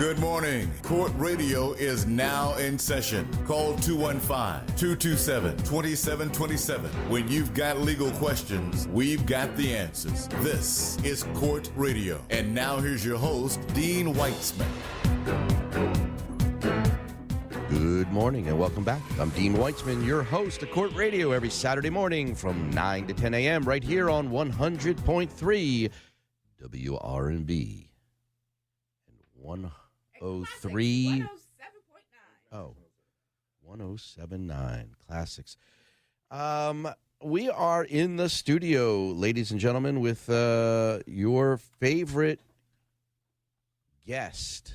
Good morning. Court Radio is now in session. Call 215 227 2727. When you've got legal questions, we've got the answers. This is Court Radio. And now here's your host, Dean Weitzman. Good morning and welcome back. I'm Dean Weitzman, your host of Court Radio every Saturday morning from 9 to 10 a.m. right here on 100.3 WRNB and 103. Oh, 1079 Classics. Um, we are in the studio, ladies and gentlemen, with uh, your favorite guest,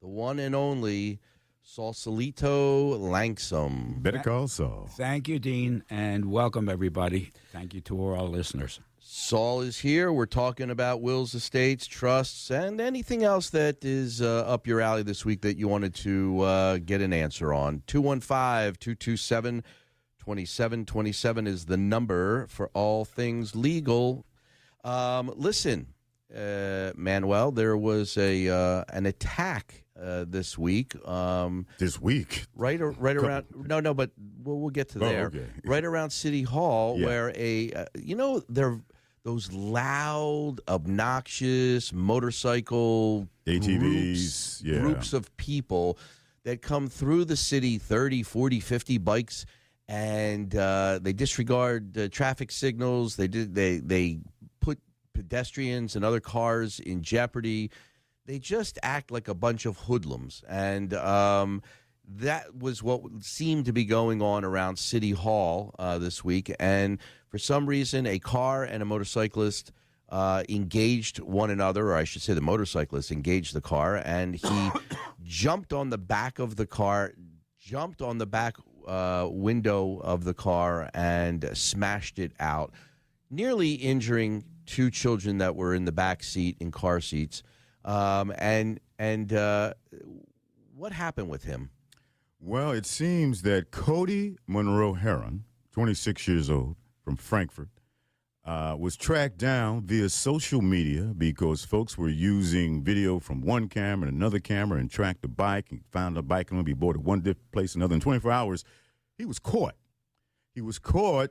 the one and only Sausalito Langsam. Better call Saul. Thank you, Dean, and welcome everybody. Thank you to all our listeners. Saul is here. We're talking about wills, estates, trusts, and anything else that is uh, up your alley this week that you wanted to uh, get an answer on. 215 227 2727 is the number for all things legal. Um, listen, uh, Manuel, there was a uh, an attack uh, this week. Um, This week. right right around no no but we'll, we'll get to Oh, there okay. right around city hall Yeah. where a uh, you know there those loud obnoxious motorcycle ATVs, groups, yeah. groups of people that come through the city 30 40 50 bikes and uh, they disregard uh, traffic signals. They did they they put pedestrians and other cars in jeopardy. They just act like a bunch of hoodlums. And um, that was what seemed to be going on around city hall uh, this week and for some reason a car and a motorcyclist uh, engaged one another or i should say the motorcyclist engaged the car and he jumped on the back of the car jumped on the back uh, window of the car and smashed it out nearly injuring two children that were in the back seat in car seats um, and and uh, what happened with him? Well, it seems that Cody Monroe Heron, 26 years old, from Frankford, uh, was tracked down via social media because folks were using video from one camera and another camera and tracked the bike and found the bike and be bought at one different place, another. In 24 hours, he was caught. He was caught.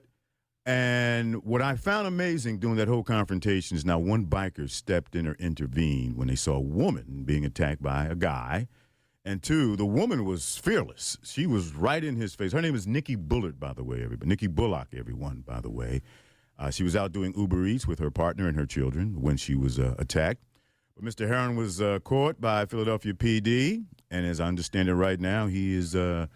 And what I found amazing during that whole confrontation is now one biker stepped in or intervened when they saw a woman being attacked by a guy. And two, the woman was fearless. She was right in his face. Her name is Nikki Bullard, by the way, everybody. Nikki Bullock, everyone, by the way. Uh, she was out doing Uber Eats with her partner and her children when she was uh, attacked. But Mr. Heron was uh, caught by Philadelphia PD, and as I understand it right now, he is, uh,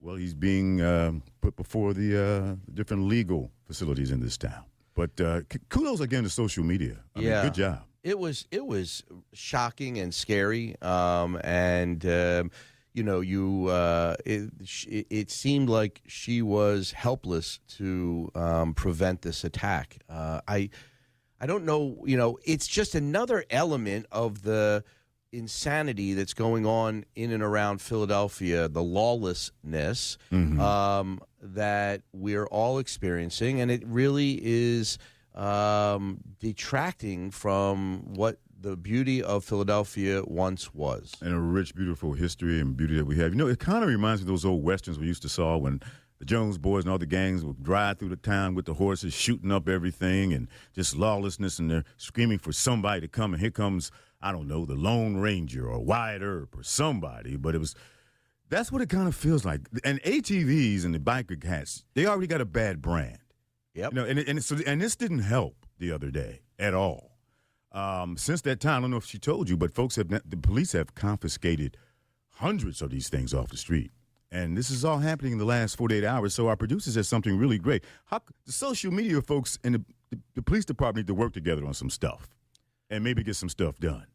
well, he's being um put before the uh, different legal facilities in this town. But uh, kudos again to social media. I mean, Yeah. good job. It was it was shocking and scary, um, and um, you know you uh, it, it it seemed like she was helpless to um, prevent this attack. Uh, I I don't know. You know, it's just another element of the insanity that's going on in and around Philadelphia, the lawlessness um, that we're all experiencing, and it really is um, detracting from what the beauty of Philadelphia once was. and a rich, beautiful history and beauty that we have. You know, it kind of reminds me of those old westerns we used to saw when the Jones boys and all the gangs would drive through the town with the horses, shooting up everything, and just lawlessness, and they're screaming for somebody to come. And here comes, I don't know, the Lone Ranger or Wyatt Earp or somebody. But it was, that's what it kind of feels like. And ATVs and the biker cats, they already got a bad brand. Yep. You know, and and, so, and this didn't help the other day at all. Um, since that time, I don't know if she told you, but folks have the police have confiscated hundreds of these things off the street, and this is all happening in the last 48 hours. So our producers have something really great. How the social media folks and the, the, the police department need to work together on some stuff, and maybe get some stuff done.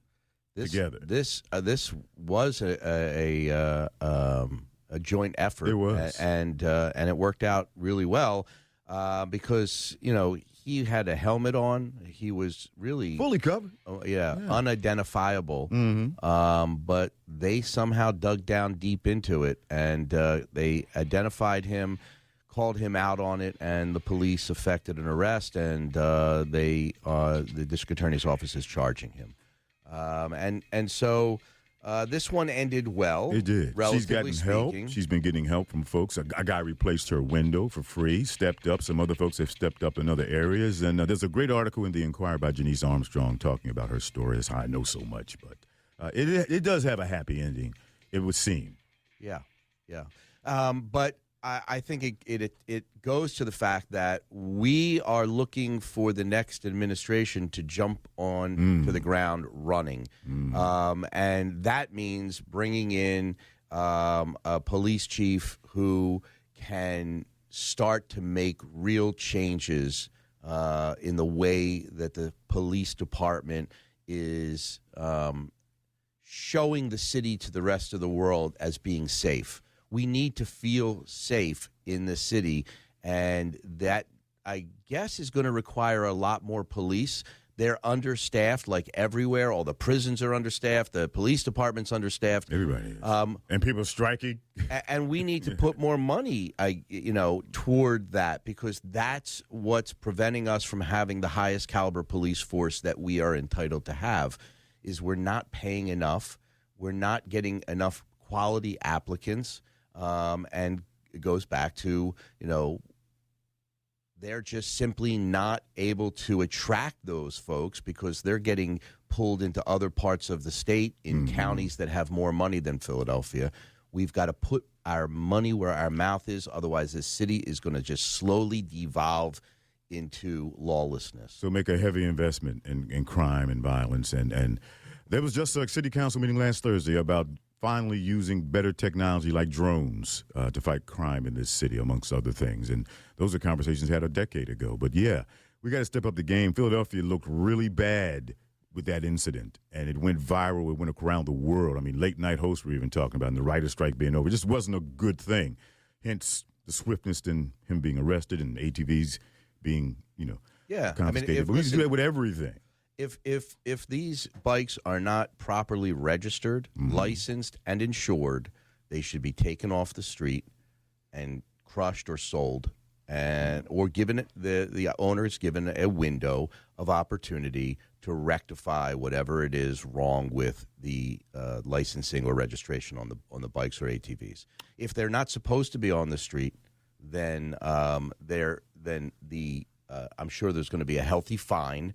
this, together. This uh, this was a a, a, uh, um, a joint effort. It was. and uh, and it worked out really well uh, because you know he had a helmet on. He was really Fully covered. oh, yeah, unidentifiable. Mm-hmm. Um, but they somehow dug down deep into it and uh, they identified him, called him out on it, and the police effected an arrest. And uh, they, uh, the district attorney's office is charging him. Um, and and so Uh, this one ended well. It did. She's gotten help. She's been getting help from folks. A, a guy replaced her window for free, stepped up. Some other folks have stepped up in other areas. And uh, there's a great article in the Inquirer by Janice Armstrong talking about her story. That's how I know so much. But uh, it, it does have a happy ending, it would seem. Yeah, yeah. Um, but I, I think it, it it goes to the fact that we are looking for the next administration to jump on to the ground running, um, and that means bringing in um, a police chief who can start to make real changes uh, in the way that the police department is um, showing the city to the rest of the world as being safe. We need to feel safe in the city, and that I guess is going to require a lot more police. They're understaffed, like everywhere. All the prisons are understaffed. The police department's understaffed. Everybody is. Um, and people striking. and we need to put more money I you know toward that because that's what's preventing us from having the highest caliber police force that we are entitled to have is we're not paying enough we're not getting enough quality applicants um, and it goes back to you know they're just simply not able to attract those folks because they're getting pulled into other parts of the state in counties that have more money than Philadelphia. We've got to put our money where our mouth is, otherwise, this city is going to just slowly devolve into lawlessness. So make a heavy investment in, in crime and violence. And, and there was just a city council meeting last Thursday about finally using better technology like drones uh, to fight crime in this city, amongst other things. And those are conversations had a decade ago. But yeah, we got to step up the game. Philadelphia looked really bad with that incident, and it went viral. It went around the world. I mean, late night hosts were even talking about it, and the writer's strike being over. It just wasn't a good thing. Hence the swiftness in him being arrested and ATVs being, you know, Yeah, I mean, confiscated. if- but we to do that with everything. If if if these bikes are not properly registered, licensed, and insured, they should be taken off the street and crushed or sold, and or given it- the the owner is given a window of opportunity to rectify whatever it is wrong with the uh, licensing or registration on the on the bikes or ATVs. If they're not supposed to be on the street, then um, they're then the uh, I'm sure there's going to be a healthy fine.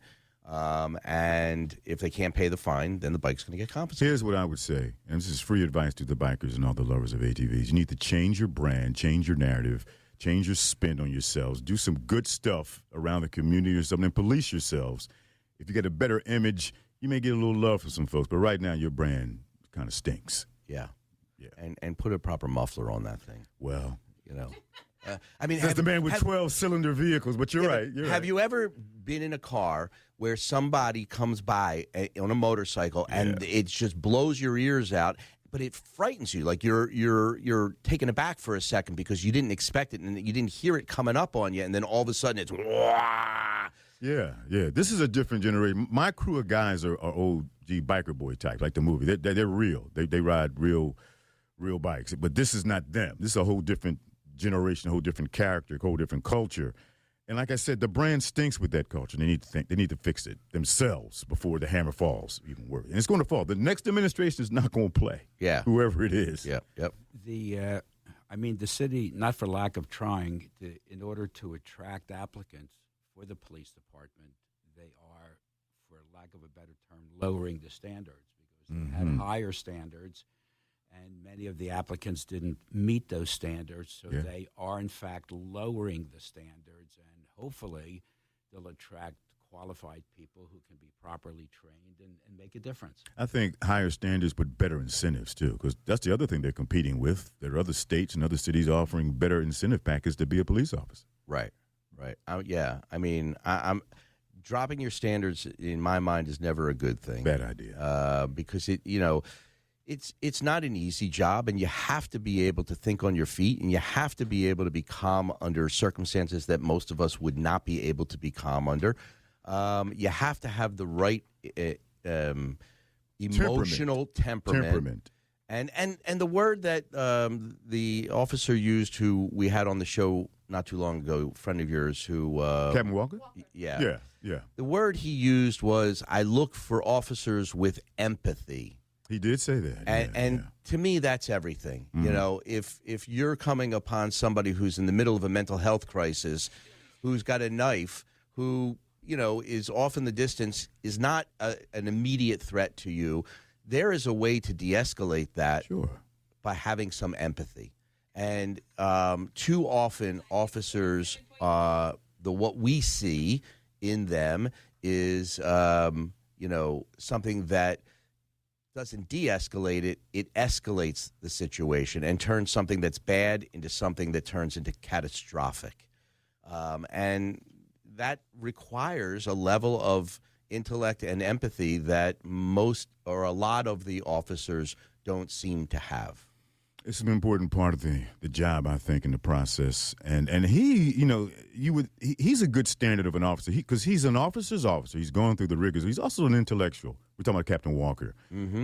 Um, and if they can't pay the fine, then the bike's going to get compensated. Here's what I would say, and this is free advice to the bikers and all the lovers of ATVs. You need to change your brand, change your narrative, change your spin on yourselves, do some good stuff around the community or something, and police yourselves. If you get a better image, you may get a little love from some folks, but right now your brand kind of stinks. Yeah. Yeah. And and put a proper muffler on that thing. Well, You know. Uh, I mean, that's the man with have- 12 cylinder vehicles, but you're Yeah, right. You're have right. you ever been in a car where somebody comes by a, on a motorcycle and it just blows your ears out, but it frightens you? Like you're you're you're taken aback for a second because you didn't expect it and you didn't hear it coming up on you, and then all of a sudden it's. Wah! Yeah, yeah. This is a different generation. My crew of guys are, are old G biker boy type, like the movie. They, they, they're real. They, they ride real, real bikes. But this is not them. This is a whole different generation, a whole different character, a whole different culture. And like I said, the brand stinks with that culture. They need to think. They need to fix it themselves before the hammer falls. Even worse, and it's going to fall. The next administration is not going to play. Yeah. whoever it is. Yep. Yep. The, uh, I mean, the city, not for lack of trying, to, in order to attract applicants for the police department, they are, for lack of a better term, lowering the standards because they had higher standards, and many of the applicants didn't meet those standards. So Yeah. they are, in fact, lowering the standards, and hopefully, they'll attract qualified people who can be properly trained and, and make a difference. I think higher standards, but better incentives too, because that's the other thing they're competing with. There are other states and other cities offering better incentive packages to be a police officer. Right, right. I, yeah, I mean, I, I'm dropping your standards in my mind is never a good thing. Bad idea. uh, because it, you know, it's it's not an easy job, and you have to be able to think on your feet, and you have to be able to be calm under circumstances that most of us would not be able to be calm under. Um, you have to have the right uh, um, emotional temperament. Temperament. And and and the word that um, the officer used, who we had on the show not too long ago, friend of yours, who uh, Captain Walker? yeah, Yeah, yeah. the word he used was, "I look for officers with empathy." He did say that. and, yeah, and yeah. to me that's everything you Mhm. know if if you're coming upon somebody who's in the middle of a mental health crisis who's got a knife who you know is off in the distance is not a, an immediate threat to you there is a way to de-escalate that Sure. by having some empathy. And um, too often, officers, uh, the what we see in them is, um, you know, something that doesn't de-escalate it; it escalates the situation and turns something that's bad into something that turns into catastrophic. Um, and that requires a level of intellect and empathy that most or a lot of the officers don't seem to have. It's an important part of the, the job, I think, in the process. And and he, you know, you would he, he's a good standard of an officer because he's an officer's officer. He's going through the rigors. He's also an intellectual. We're talking about Captain Walker.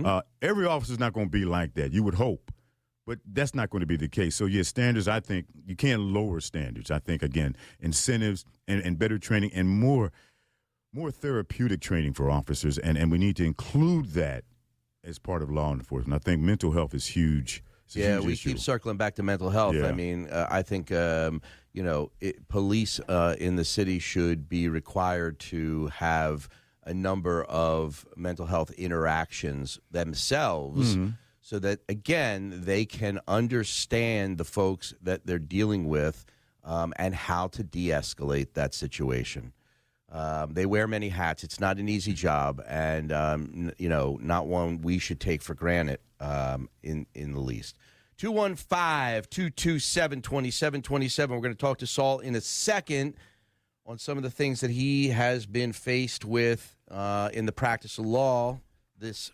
Uh, every officer's not going to be like that. You would hope, but that's not going to be the case. So yeah, standards. I think you can't lower standards. I think again, incentives and, and better training and more more therapeutic training for officers, and and we need to include that as part of law enforcement. I think mental health is huge. Yeah, we issue. keep circling back to mental health. Yeah. I mean, uh, I think um, you know, it, police uh, in the city should be required to have a number of mental health interactions themselves. Mm-hmm. So that again, they can understand the folks that they're dealing with um, and how to de-escalate that situation. Um, they wear many hats. It's not an easy job, and um, n- you know, not one we should take for granted um, in in the least. 215-227-2727. We're going to talk to Saul in a second on some of the things that he has been faced with uh, in the practice of law this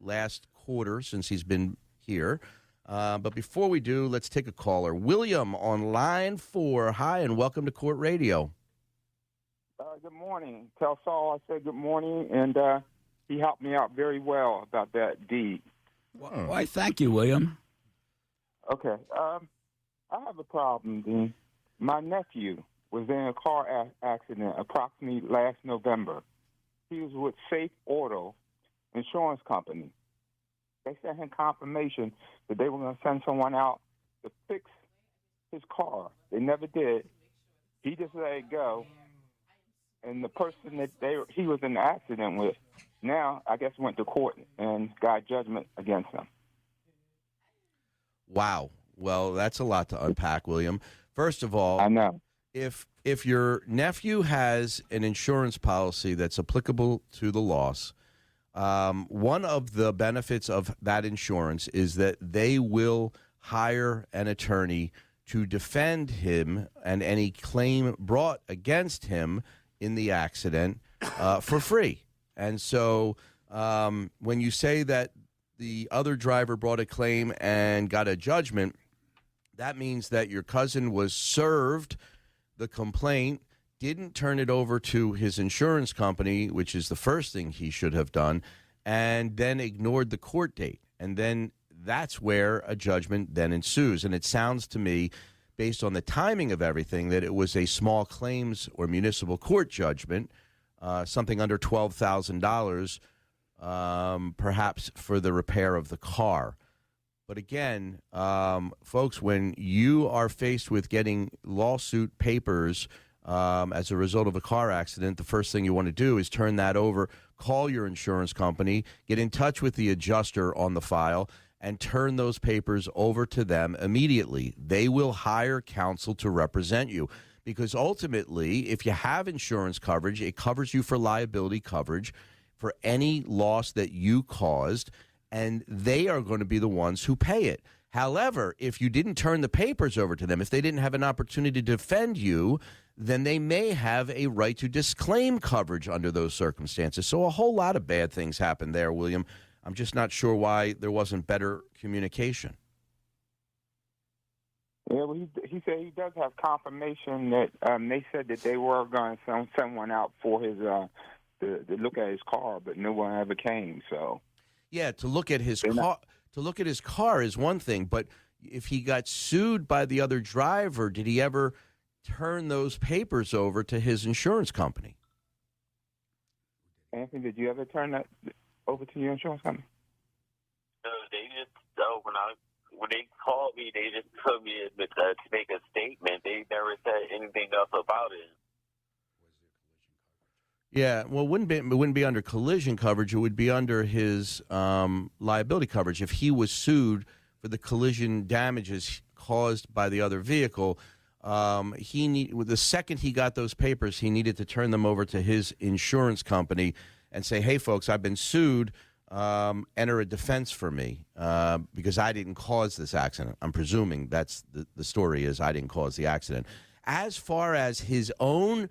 last quarter since he's been here. Uh, but before we do, let's take a caller. William on line four. Hi, and welcome to Court Radio. Uh, good morning. Tell Saul I said good morning, and uh, he helped me out very well about that deed. Why, thank you, William. Okay. Um, I have a problem, Dean. My nephew was in a car a- accident approximately last November. He was with Safe Auto Insurance Company. They sent him confirmation that they were going to send someone out to fix his car. They never did. He just let it go. And the person that they he was in the accident with now, I guess, went to court and got judgment against him. Wow. Well, that's a lot to unpack, William. First of all, I know. if if your nephew has an insurance policy that's applicable to the loss, um, one of the benefits of that insurance is that they will hire an attorney to defend him and any claim brought against him in the accident uh, for free. And so um, when you say that the other driver brought a claim and got a judgment, that means that your cousin was served the complaint, didn't turn it over to his insurance company, which is the first thing he should have done, and then ignored the court date. And then that's where a judgment then ensues. And it sounds to me, based on the timing of everything, that it was a small claims or municipal court judgment, uh, something under $12,000, um, perhaps for the repair of the car. But again, um, folks, when you are faced with getting lawsuit papers um, as a result of a car accident, the first thing you want to do is turn that over, call your insurance company, get in touch with the adjuster on the file, and turn those papers over to them immediately. They will hire counsel to represent you. Because ultimately, if you have insurance coverage, it covers you for liability coverage for any loss that you caused and they are going to be the ones who pay it. However, if you didn't turn the papers over to them, if they didn't have an opportunity to defend you, then they may have a right to disclaim coverage under those circumstances. So a whole lot of bad things happen there, William. I'm just not sure why there wasn't better communication. Yeah, well, he he said he does have confirmation that um, they said that they were going to send someone out for his uh, to, to look at his car, but no one ever came. So Yeah, to look at his They're not- car to look at his car is one thing, but if he got sued by the other driver, did he ever turn those papers over to his insurance company? Anthony, did you ever turn that over to your insurance company? ago when I when they called me, they just told me to, to make a statement. They never said anything else about it. Yeah, well, it wouldn't be it wouldn't be under collision coverage. It would be under his um, liability coverage if he was sued for the collision damages caused by the other vehicle. Um, he need the second he got those papers, he needed to turn them over to his insurance company and say, "Hey, folks, I've been sued. Um, enter a defense for me uh, because I didn't cause this accident." I'm presuming that's the, the story is I didn't cause the accident. As far as his own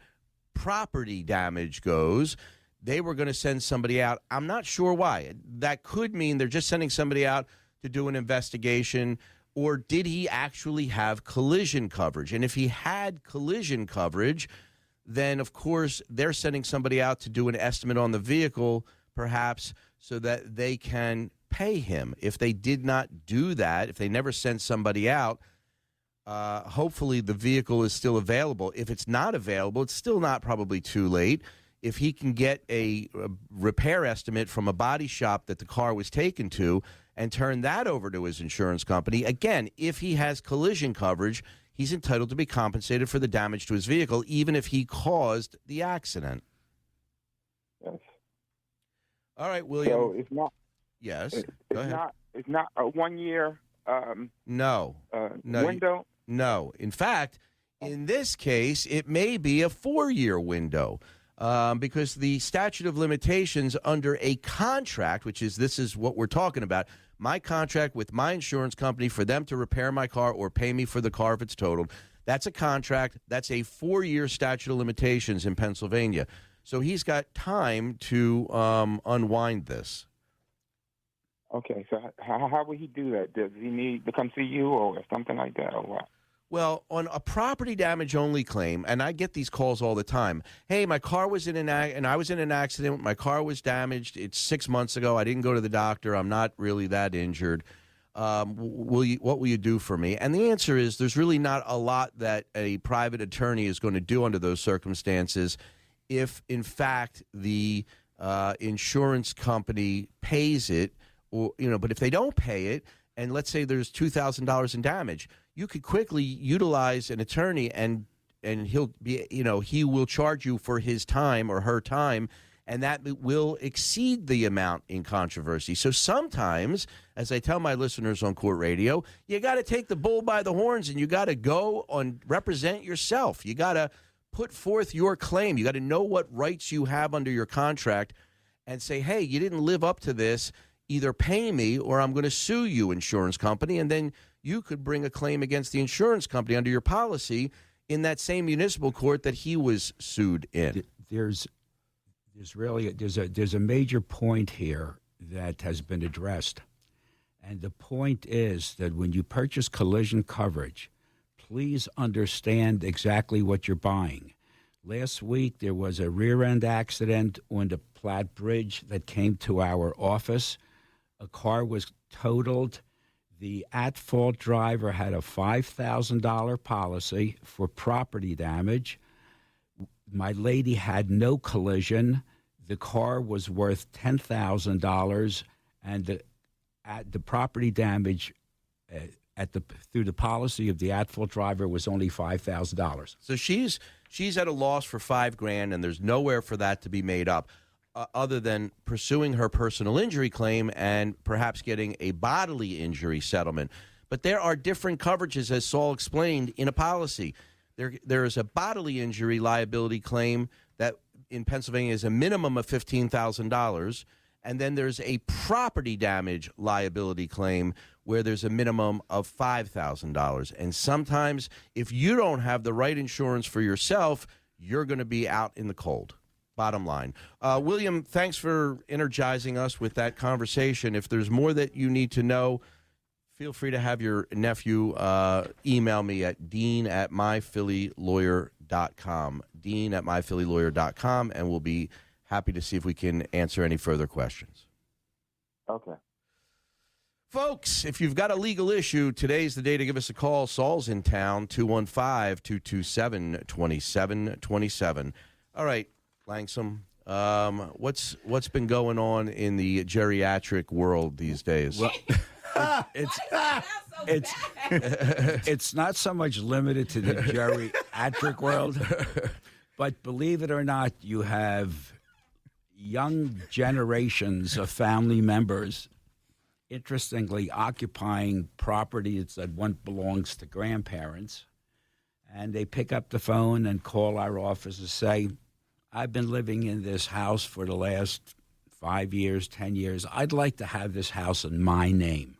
property damage goes, they were going to send somebody out. I'm not sure why. That could mean they're just sending somebody out to do an investigation, or did he actually have collision coverage? And if he had collision coverage, then of course they're sending somebody out to do an estimate on the vehicle, perhaps, so that they can pay him. If they did not do that, if they never sent somebody out, uh, hopefully the vehicle is still available. If it's not available, it's still not probably too late. If he can get a, a repair estimate from a body shop that the car was taken to and turn that over to his insurance company, again, if he has collision coverage, he's entitled to be compensated for the damage to his vehicle, even if he caused the accident. Yes. All right, William. So it's not. yes. It's, Go ahead. not. It's not a one year um, no. uh, No, window. No. In fact, in this case, it may be a four year window um, because the statute of limitations under a contract, which is this is what we're talking about, my contract with my insurance company for them to repair my car or pay me for the car if it's totaled. That's a contract. That's a four year statute of limitations in Pennsylvania. So he's got time to um, unwind this. Okay. So how, how would he do that? Does he need to come see you or something like that, or what? Well, on a property damage only claim, and I get these calls all the time. Hey, my car was in an and I was in an accident. My car was damaged. It's six months ago. I didn't go to the doctor. I'm not really that injured. Um, will you? What will you do for me? And the answer is, there's really not a lot that a private attorney is going to do under those circumstances, if in fact the uh, insurance company pays it, or you know. But if they don't pay it, and let's say there's two thousand dollars in damage, you could quickly utilize an attorney and and he'll be you know he will charge you for his time or her time and that will exceed the amount in controversy. So sometimes as i tell my listeners on court radio you got to take the bull by the horns and you got to go and represent yourself. You got to put forth your claim. You got to know what rights you have under your contract and say hey you didn't live up to this. Either pay me or i'm going to sue you insurance company and then you could bring a claim against the insurance company under your policy in that same municipal court that he was sued in. There's there's really there's a there's a major point here that has been addressed, and the point is that when you purchase collision coverage, please understand exactly what you're buying. Last week there was a rear end accident on the Platt Bridge that came to our office. A car was totaled. The at fault driver had a $5,000 policy for property damage. My lady had no collision. The car was worth $10,000 and the at the property damage uh, at the through the policy of the at fault driver was only $5,000. So she's she's at a loss for five grand, and there's nowhere for that to be made up, uh, other than pursuing her personal injury claim and perhaps getting a bodily injury settlement. But there are different coverages, as Saul explained, in a policy. There there is a bodily injury liability claim that in Pennsylvania is a minimum of fifteen thousand dollars. And then there's a property damage liability claim where there's a minimum of $5,000. And sometimes, if you don't have the right insurance for yourself, you're going to be out in the cold. Bottom line. Uh, William, thanks for energizing us with that conversation. If there's more that you need to know, feel free to have your nephew uh, email me at dean at myphillylawyer.com. Dean at myphillylawyer.com, and we'll be happy to see if we can answer any further questions. Okay. Folks, if you've got a legal issue, today's the day to give us a call. Saul's in town, 215 227 2727. All right, Langsam, um, what's, what's been going on in the geriatric world these days? Well, it's it's it's not so much limited to the geriatric world, but believe it or not, you have young generations of family members interestingly occupying property that once belongs to grandparents and they pick up the phone and call our office and say i've been living in this house for the last five years ten years. I'd like to have this house in my name.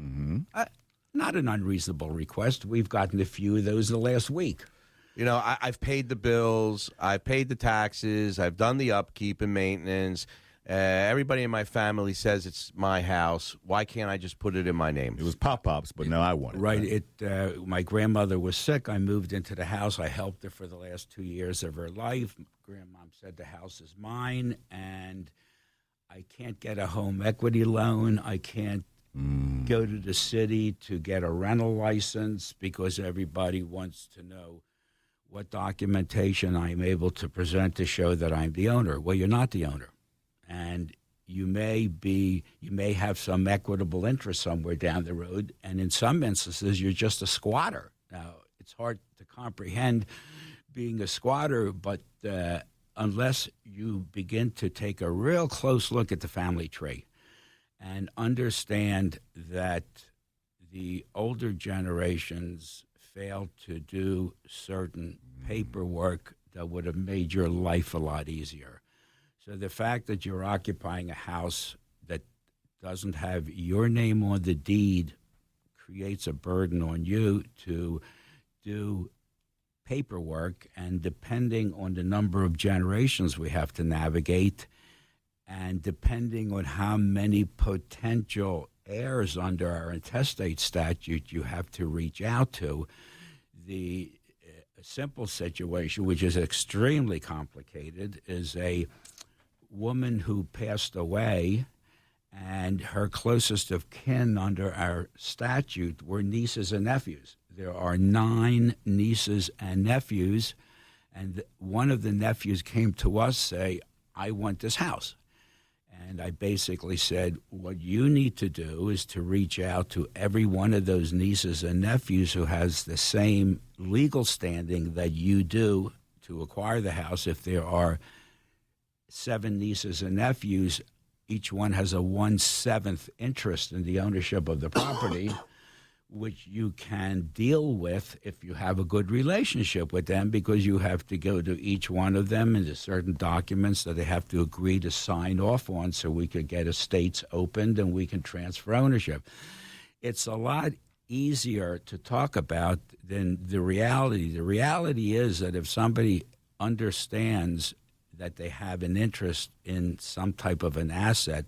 Mm-hmm. uh, not an unreasonable request. We've gotten a few of those in the last week. You know, I, I've paid the bills, I've paid the taxes, I've done the upkeep and maintenance. Uh, everybody in my family says it's my house. Why can't I just put it in my name? It was Pop Pops, but now I want it. Right. It. Uh, my grandmother was sick. I moved into the house. I helped her for the last two years of her life. Grandmom said the house is mine, and I can't get a home equity loan. I can't go to the city to get a rental license because everybody wants to know what documentation I'm able to present to show that I'm the owner. Well, you're not the owner and you may be you may have some equitable interest somewhere down the road. And in some instances you're just a squatter. Now it's hard to comprehend being a squatter but uh, unless you begin to take a real close look at the family tree and understand that the older generations failed to do certain paperwork that would have made your life a lot easier so the fact that you're occupying a house that doesn't have your name on the deed creates a burden on you to do paperwork. And depending on the number of generations we have to navigate and depending on how many potential heirs under our intestate statute you have to reach out to the uh, simple situation which is extremely complicated is a woman who passed away, and her closest of kin under our statute were nieces and nephews. There are nine nieces and nephews, and one of the nephews came to us say, "I want this house." And I basically said, what you need to do is to reach out to every one of those nieces and nephews who has the same legal standing that you do to acquire the house if there are seven nieces and nephews, each one has a one seventh interest in the ownership of the property, which you can deal with if you have a good relationship with them because you have to go to each one of them and there's certain documents that they have to agree to sign off on so we could get estates opened and we can transfer ownership. It's a lot easier to talk about than the reality. The reality is that if somebody understands that they have an interest in some type of an asset,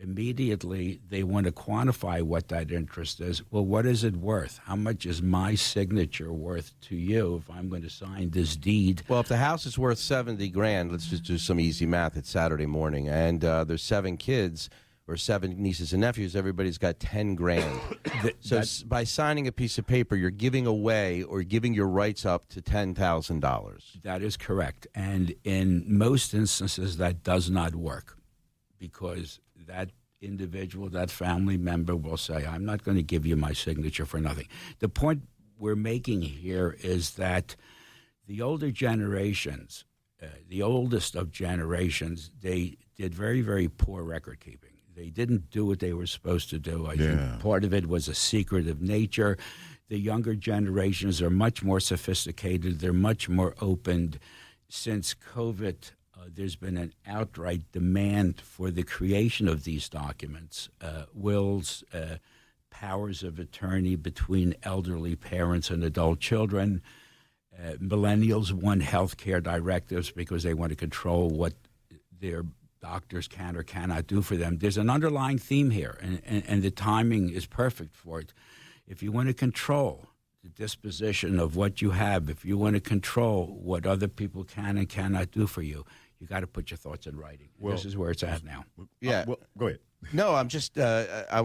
immediately they want to quantify what that interest is. Well, what is it worth? How much is my signature worth to you if I'm going to sign this deed? Well, if the house is worth seventy grand, let's just do some easy math. It's Saturday morning, and uh, there's seven kids or seven nieces and nephews. Everybody's got ten grand. so s- by signing a piece of paper, you're giving away or giving your rights up to ten thousand dollars. That is correct. And in most instances, that does not work because that individual, that family member will say, I'm not going to give you my signature for nothing. The point we're making here is that the older generations, uh, the oldest of generations, they did very, very poor record keeping. They didn't do what they were supposed to do. I Yeah. think part of it was a secretive nature. The younger generations are much more sophisticated. They're much more open. Since COVID, uh, there's been an outright demand for the creation of these documents, uh, wills, uh, powers of attorney between elderly parents and adult children. Uh, millennials want health care directives because they want to control what their doctors can or cannot do for them. There's an underlying theme here, and, and, and the timing is perfect for it. If you want to control the disposition of what you have, if you want to control what other people can and cannot do for you, you got to put your thoughts in writing. Well- this is where it's at now. Yeah. Uh, well, go ahead. No, I'm just uh, I,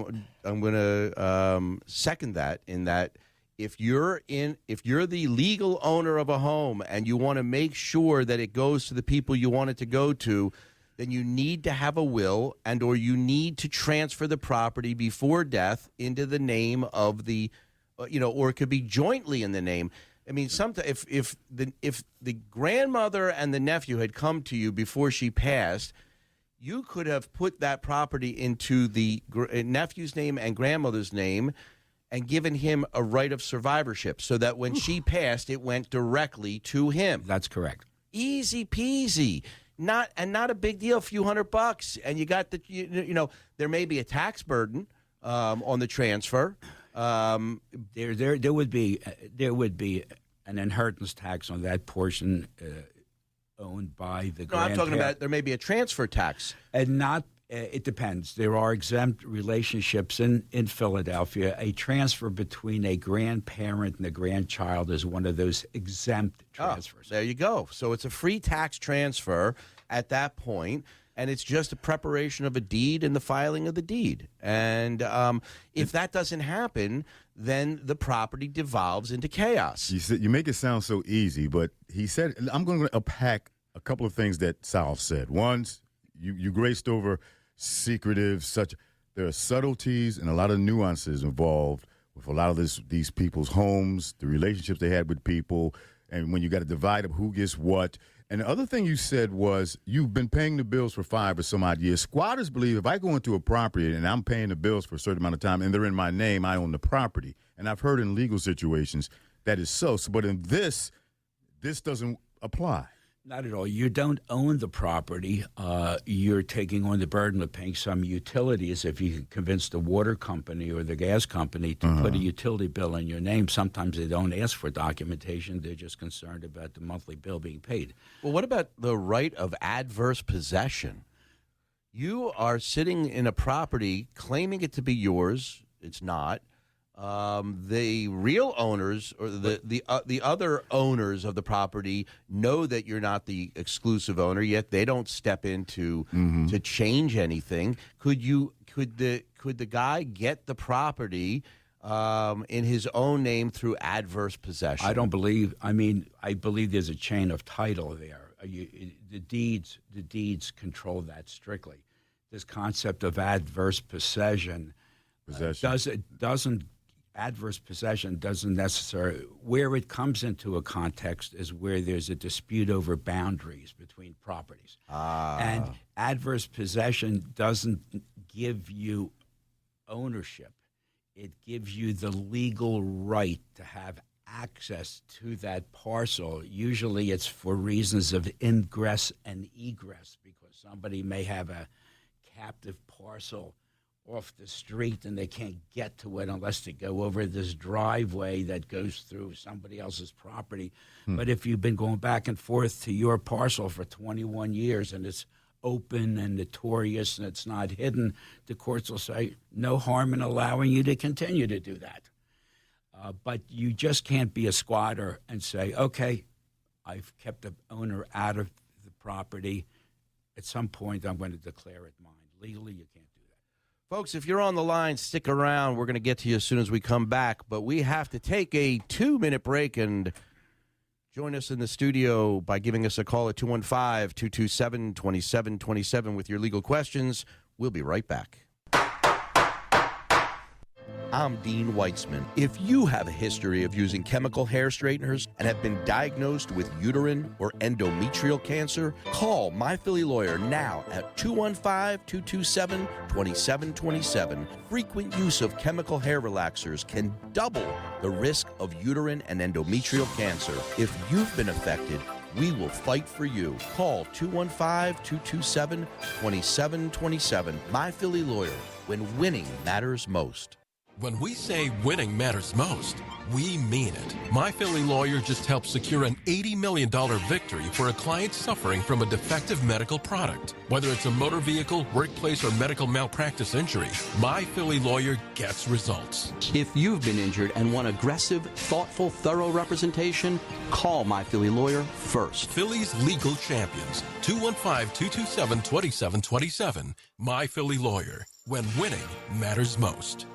I'm going to um, second that in that if you're in if you're the legal owner of a home and you want to make sure that it goes to the people you want it to go to, then you need to have a will and or you need to transfer the property before death into the name of the uh, you know or it could be jointly in the name. I mean sometimes if if the if the grandmother and the nephew had come to you before she passed you could have put that property into the gr- uh, nephew's name and grandmother's name and given him a right of survivorship so that when she passed it went directly to him. That's correct. easy peasy not and not a big deal a few hundred bucks. And you got the you, you know there may be a tax burden um, on the transfer. Um, There, there, there would be, uh, there would be an inheritance tax on that portion uh, owned by the no i'm talking about there may be a transfer tax. And not. Uh, it depends. There are exempt relationships in in Philadelphia. A transfer between a grandparent and a grandchild is one of those exempt Oh, transfers. there you go so it's a free tax transfer at that point and it's just a preparation of a deed and the filing of the deed and um, if that doesn't happen then the property devolves into chaos You said you make it sound so easy, but he said I'm going to unpack a couple of things that Saul said. One, you you graced over secretive such. There are subtleties and a lot of nuances involved with a lot of this these people's homes, the relationships they had with people, and when you got to divide up who gets what. And the other thing you said was you've been paying the bills for five or some odd years. Squatters believe if I go into a property and I'm paying the bills for a certain amount of time and they're in my name, I own the property. And I've heard in legal situations that is so. so but in this, this doesn't apply. Not at all. You don't own the property. Uh, you're taking on the burden of paying some utilities. If you can convince the water company or the gas company to put a utility bill in your name, sometimes they don't ask for documentation. They're just concerned about the monthly bill being paid. Well, what about the right of adverse possession? You are sitting in a property claiming it to be yours. It's not. Um, the real owners or the the uh, the other owners of the property know that you're not the exclusive owner. Yet they don't step in to to change anything. Could you? Could the could the guy get the property um, in his own name through adverse possession? I don't believe. I mean, I believe there's a chain of title there. Uh, You, the deeds, the deeds control that strictly. This concept of adverse possession, uh, Possession. does it doesn't adverse possession doesn't necessarily where it comes into a context is where there's a dispute over boundaries between properties. Ah. And adverse possession doesn't give you ownership. It gives you the legal right to have access to that parcel. Usually it's for reasons of ingress and egress because somebody may have a captive parcel off the street and they can't get to it unless they go over this driveway that goes through somebody else's property. But if you've been going back and forth to your parcel for 21 years and it's open and notorious and it's not hidden, the courts will say no harm in allowing you to continue to do that. Uh, but you just can't be a squatter and say, okay, I've kept the owner out of the property. At some point, I'm going to declare it mine. Legally, you can't. Folks, if you're on the line, stick around. We're going to get to you as soon as we come back, but we have to take a two minute break and join us in the studio by giving us a call at 215 227 2727 with your legal questions. We'll be right back. I'm Dean Weitzman. If you have a history of using chemical hair straighteners and have been diagnosed with uterine or endometrial cancer, call My Philly Lawyer now at 215 227 2727. Frequent use of chemical hair relaxers can double the risk of uterine and endometrial cancer. If you've been affected, we will fight for you. Call 215 227 2727. My Philly Lawyer, when winning matters most. When we say winning matters most, we mean it. My Philly lawyer just helped secure an $80 million victory for a client suffering from a defective medical product. Whether it's a motor vehicle, workplace, or medical malpractice injury, My Philly lawyer gets results. If you've been injured and want aggressive, thoughtful, thorough representation, call My Philly Lawyer first. Philly's legal champions, 215-227-2727. My Philly lawyer, when winning matters most.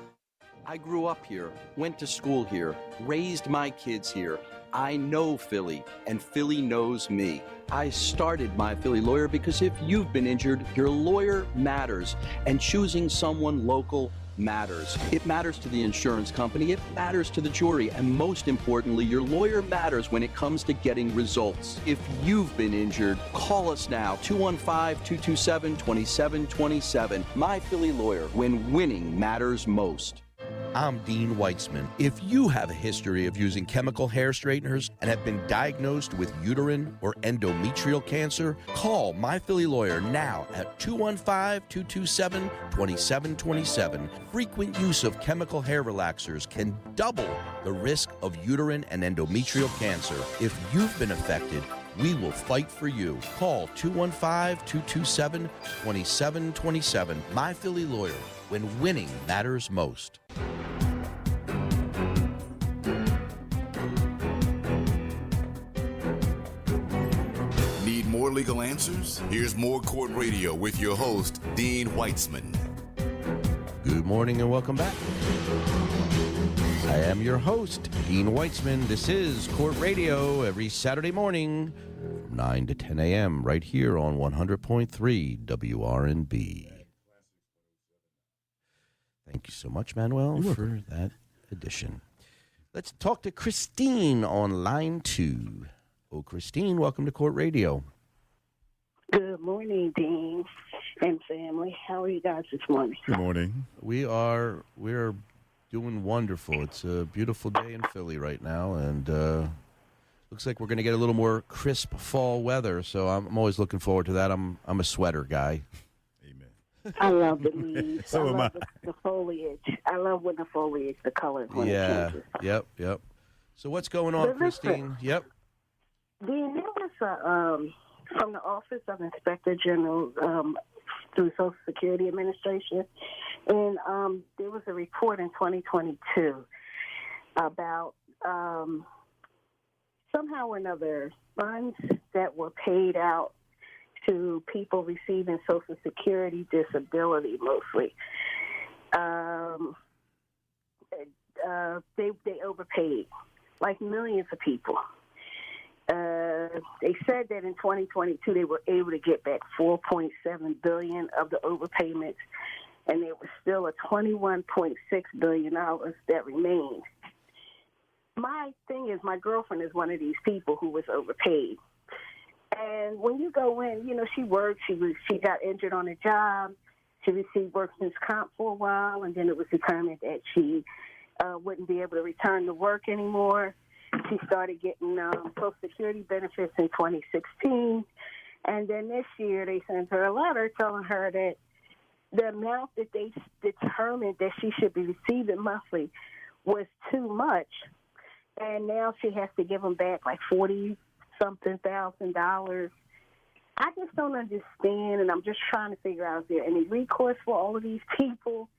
I grew up here, went to school here, raised my kids here. I know Philly, and Philly knows me. I started My Philly Lawyer because if you've been injured, your lawyer matters, and choosing someone local matters. It matters to the insurance company, it matters to the jury, and most importantly, your lawyer matters when it comes to getting results. If you've been injured, call us now 215 227 2727. My Philly Lawyer, when winning matters most. I'm Dean Weitzman. If you have a history of using chemical hair straighteners and have been diagnosed with uterine or endometrial cancer, call My Philly Lawyer now at 215 227 2727. Frequent use of chemical hair relaxers can double the risk of uterine and endometrial cancer. If you've been affected, we will fight for you. Call 215 227 2727. My Philly Lawyer, when winning matters most. Need more legal answers? Here's more Court Radio with your host, Dean Weitzman. Good morning and welcome back. I am your host, Dean Weitzman. This is Court Radio every Saturday morning from 9 to 10 a.m. right here on 100.3 WRNB. Thank you so much, Manuel, for that addition. Let's talk to Christine on line two. Oh, Christine, welcome to Court Radio. Good morning, Dean and family. How are you guys this morning? Good morning. We are we're doing wonderful. It's a beautiful day in Philly right now, and uh, looks like we're going to get a little more crisp fall weather. So I'm, I'm always looking forward to that. I'm I'm a sweater guy. I love the leaves. So I am love I. the, the foliage. I love when the foliage, the colors when yeah. it changes. Yep. Yep. So what's going on, But listen. Christine? Yep. Dean, there was a, um, from the Office of Inspector General um, through Social Security Administration, and um, there was a report in 2022 about um, somehow or another funds that were paid out to people receiving Social Security disability mostly. Um, uh, they they overpaid like millions of people. Uh, they said that in 2022 they were able to get back 4.7 billion of the overpayments, and there was still a 21.6 billion dollars that remained. My thing is, my girlfriend is one of these people who was overpaid, and when you go in, you know, she worked. She was she got injured on a job. She received workman's comp for a while, and then it was determined that she uh, wouldn't be able to return to work anymore. She started getting um, Social Security benefits in 2016. And then this year, they sent her a letter telling her that the amount that they determined that she should be receiving monthly was too much. And now she has to give them back like 40 something thousand dollars. I just don't understand, and I'm just trying to figure out is there any recourse for all of these people?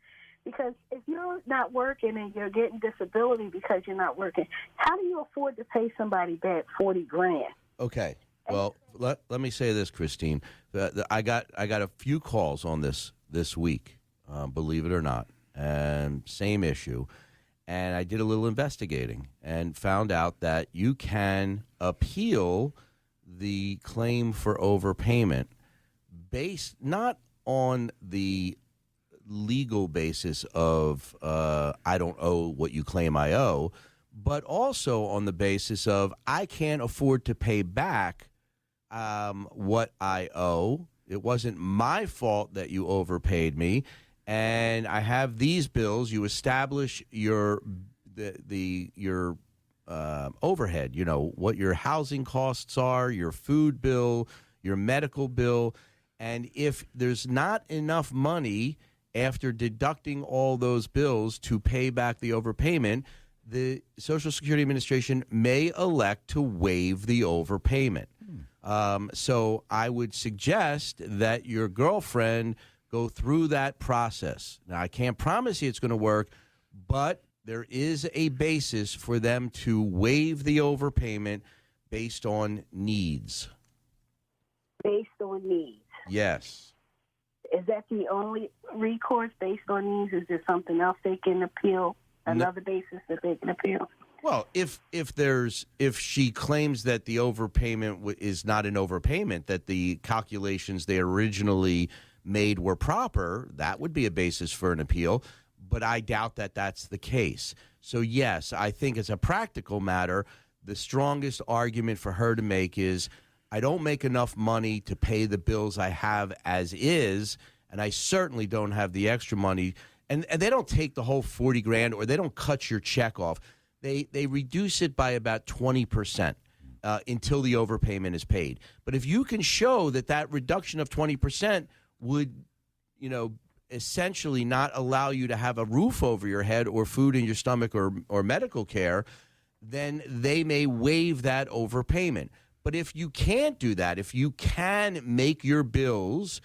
Because if you're not working and you're getting disability because you're not working, how do you afford to pay somebody back forty grand? Okay. Well, let, let me say this, Christine. The, I got I got a few calls on this this week, um, believe it or not, and same issue. And I did a little investigating and found out that you can appeal the claim for overpayment based not on the legal basis of uh, I don't owe what you claim I owe, but also on the basis of I can't afford to pay back um, what I owe. It wasn't my fault that you overpaid me, and I have these bills. You establish your the the your uh, overhead. You know what your housing costs are, your food bill, your medical bill, and if there's not enough money after deducting all those bills to pay back the overpayment, the Social Security Administration may elect to waive the overpayment. Um, so I would suggest that your girlfriend go through that process. Now, I can't promise you it's going to work, but there is a basis for them to waive the overpayment based on needs. Based on needs. Yes. Is that the only recourse based on needs? Is there something else they can appeal? Another basis that they can appeal? Well, if if there's if she claims that the overpayment w- is not an overpayment, that the calculations they originally made were proper, that would be a basis for an appeal. But I doubt that that's the case. So yes, I think as a practical matter, the strongest argument for her to make is I don't make enough money to pay the bills I have as is, and I certainly don't have the extra money. And, and they don't take the whole 40 grand or they don't cut your check off. They, they reduce it by about 20% uh, until the overpayment is paid. But if you can show that that reduction of 20% would, you know, essentially not allow you to have a roof over your head or food in your stomach or, or medical care, then they may waive that overpayment. But if you can't do that, if you can make your bills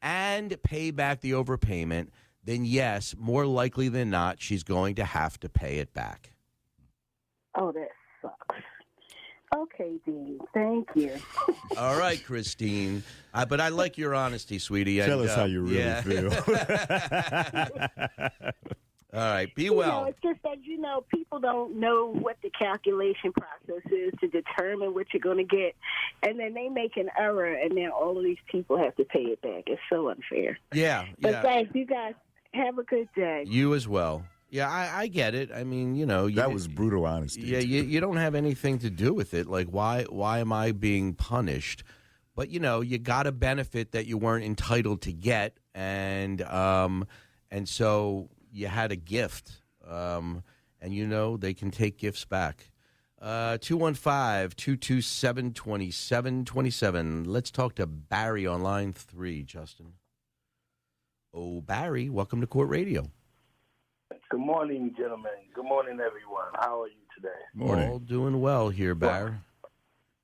and pay back the overpayment, then yes, more likely than not, she's going to have to pay it back. Oh, that sucks. Okay, Dean. Thank you. All right, Christine. Uh, but I like your honesty, sweetie. Tell and, us uh, how you really yeah. feel. All right, be You know, it's just that you know people don't know what the calculation process is to determine what you're going to get, and then they make an error, and then all of these people have to pay it back. It's so unfair. Yeah, But yeah. thanks, you guys. Have a good day. You as well. Yeah, I, I get it. I mean, you know, you, that was brutal honesty. yeah, you, you don't have anything to do with it. Like, why why am I being punished? But you know, you got a benefit that you weren't entitled to get, and um, and so you had a gift, um, and you know they can take gifts back. Uh, 215-227-2727. Let's talk to Barry on line three, Justin. Oh, Barry, welcome to Court Radio. Good morning, gentlemen. Good morning, everyone. How are you today? Morning. All doing well here, Barry.